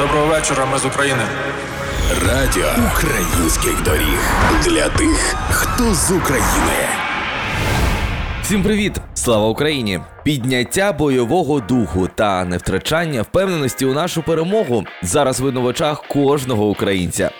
Доброго вечора, ми з України. Радіо українських доріг для тих, хто з України. Всім привіт! Слава Україні! Підняття бойового духу та невтрачання впевненості у нашу перемогу зараз видно в очах кожного українця.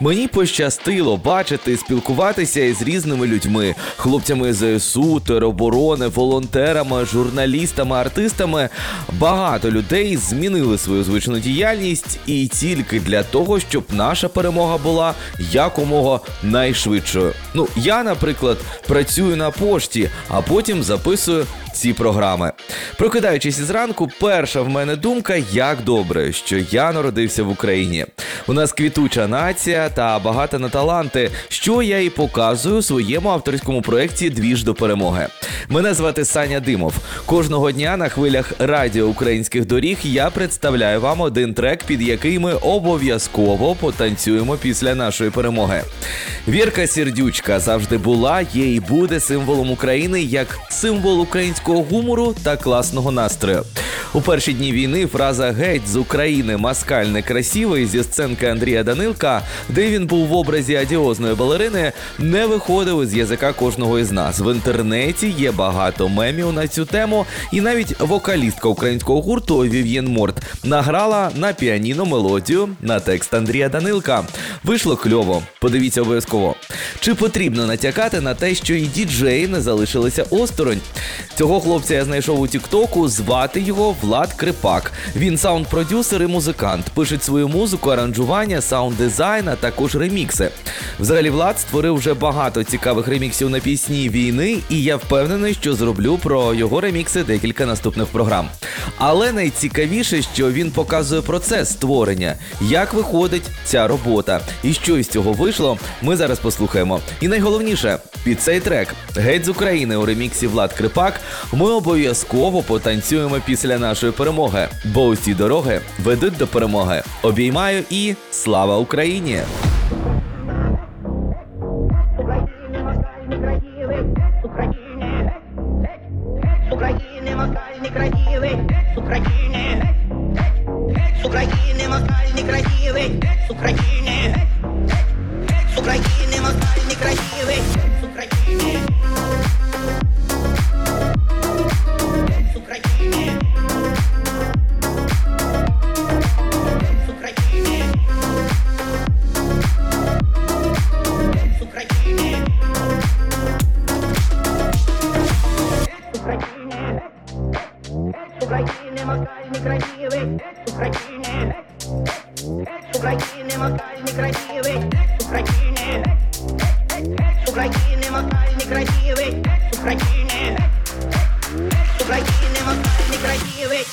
Мені пощастило бачити, спілкуватися із різними людьми, хлопцями ЗСУ, тероборони, волонтерами, журналістами, артистами. Багато людей змінили свою звичну діяльність і тільки для того, щоб наша перемога була якомога найшвидшою. Ну я, наприклад, працюю на пошті, а потім записую ці програми. Прокидаючись зранку, перша в мене думка, як добре, що я народився в Україні. У нас квітуча нація та багата на таланти, що я і показую у своєму авторському проєкті Двіж до перемоги. Мене звати Саня Димов. Кожного дня на хвилях радіо українських доріг я представляю вам один трек, під який ми обов'язково потанцюємо після нашої перемоги. Вірка Сердючка завжди була, є і буде символом України як символ українського гумору та класного настрою. У перші дні війни фраза геть з України маскаль некрасивий зі сценки Андрія Данилка, де він був в образі адіозної балерини, не виходив із язика кожного із нас. В інтернеті є багато мемів на цю тему, і навіть вокалістка українського гурту Вів'єн Морт награла на піаніно мелодію на текст Андрія Данилка. Вийшло кльово. Подивіться обов'язково. Чи потрібно натякати на те, що і діджеї не залишилися осторонь? Цього хлопця я знайшов у Тіктоку. Звати його Влад Крипак. Він саунд-продюсер і музикант. Пишуть свою музику, аранжування, саунд-дизайн, а також ремікси. Взагалі, Влад створив вже багато цікавих реміксів на пісні війни, і я впевнений, що зроблю про його ремікси декілька наступних програм. Але найцікавіше, що він показує процес створення, як виходить ця робота, і що із цього вийшло, ми зараз послухаємо. І найголовніше, під цей трек геть з України у реміксі Влад Крипак. Ми обов'язково потанцюємо після нашої перемоги, бо усі дороги ведуть до перемоги. Обіймаю і слава Україні! України москаль некрасивий, з України, з України москаль некрасивий, з України, України москаль некрасивий, з України, з України москаль некрасивий, з України, з України москаль некрасивий,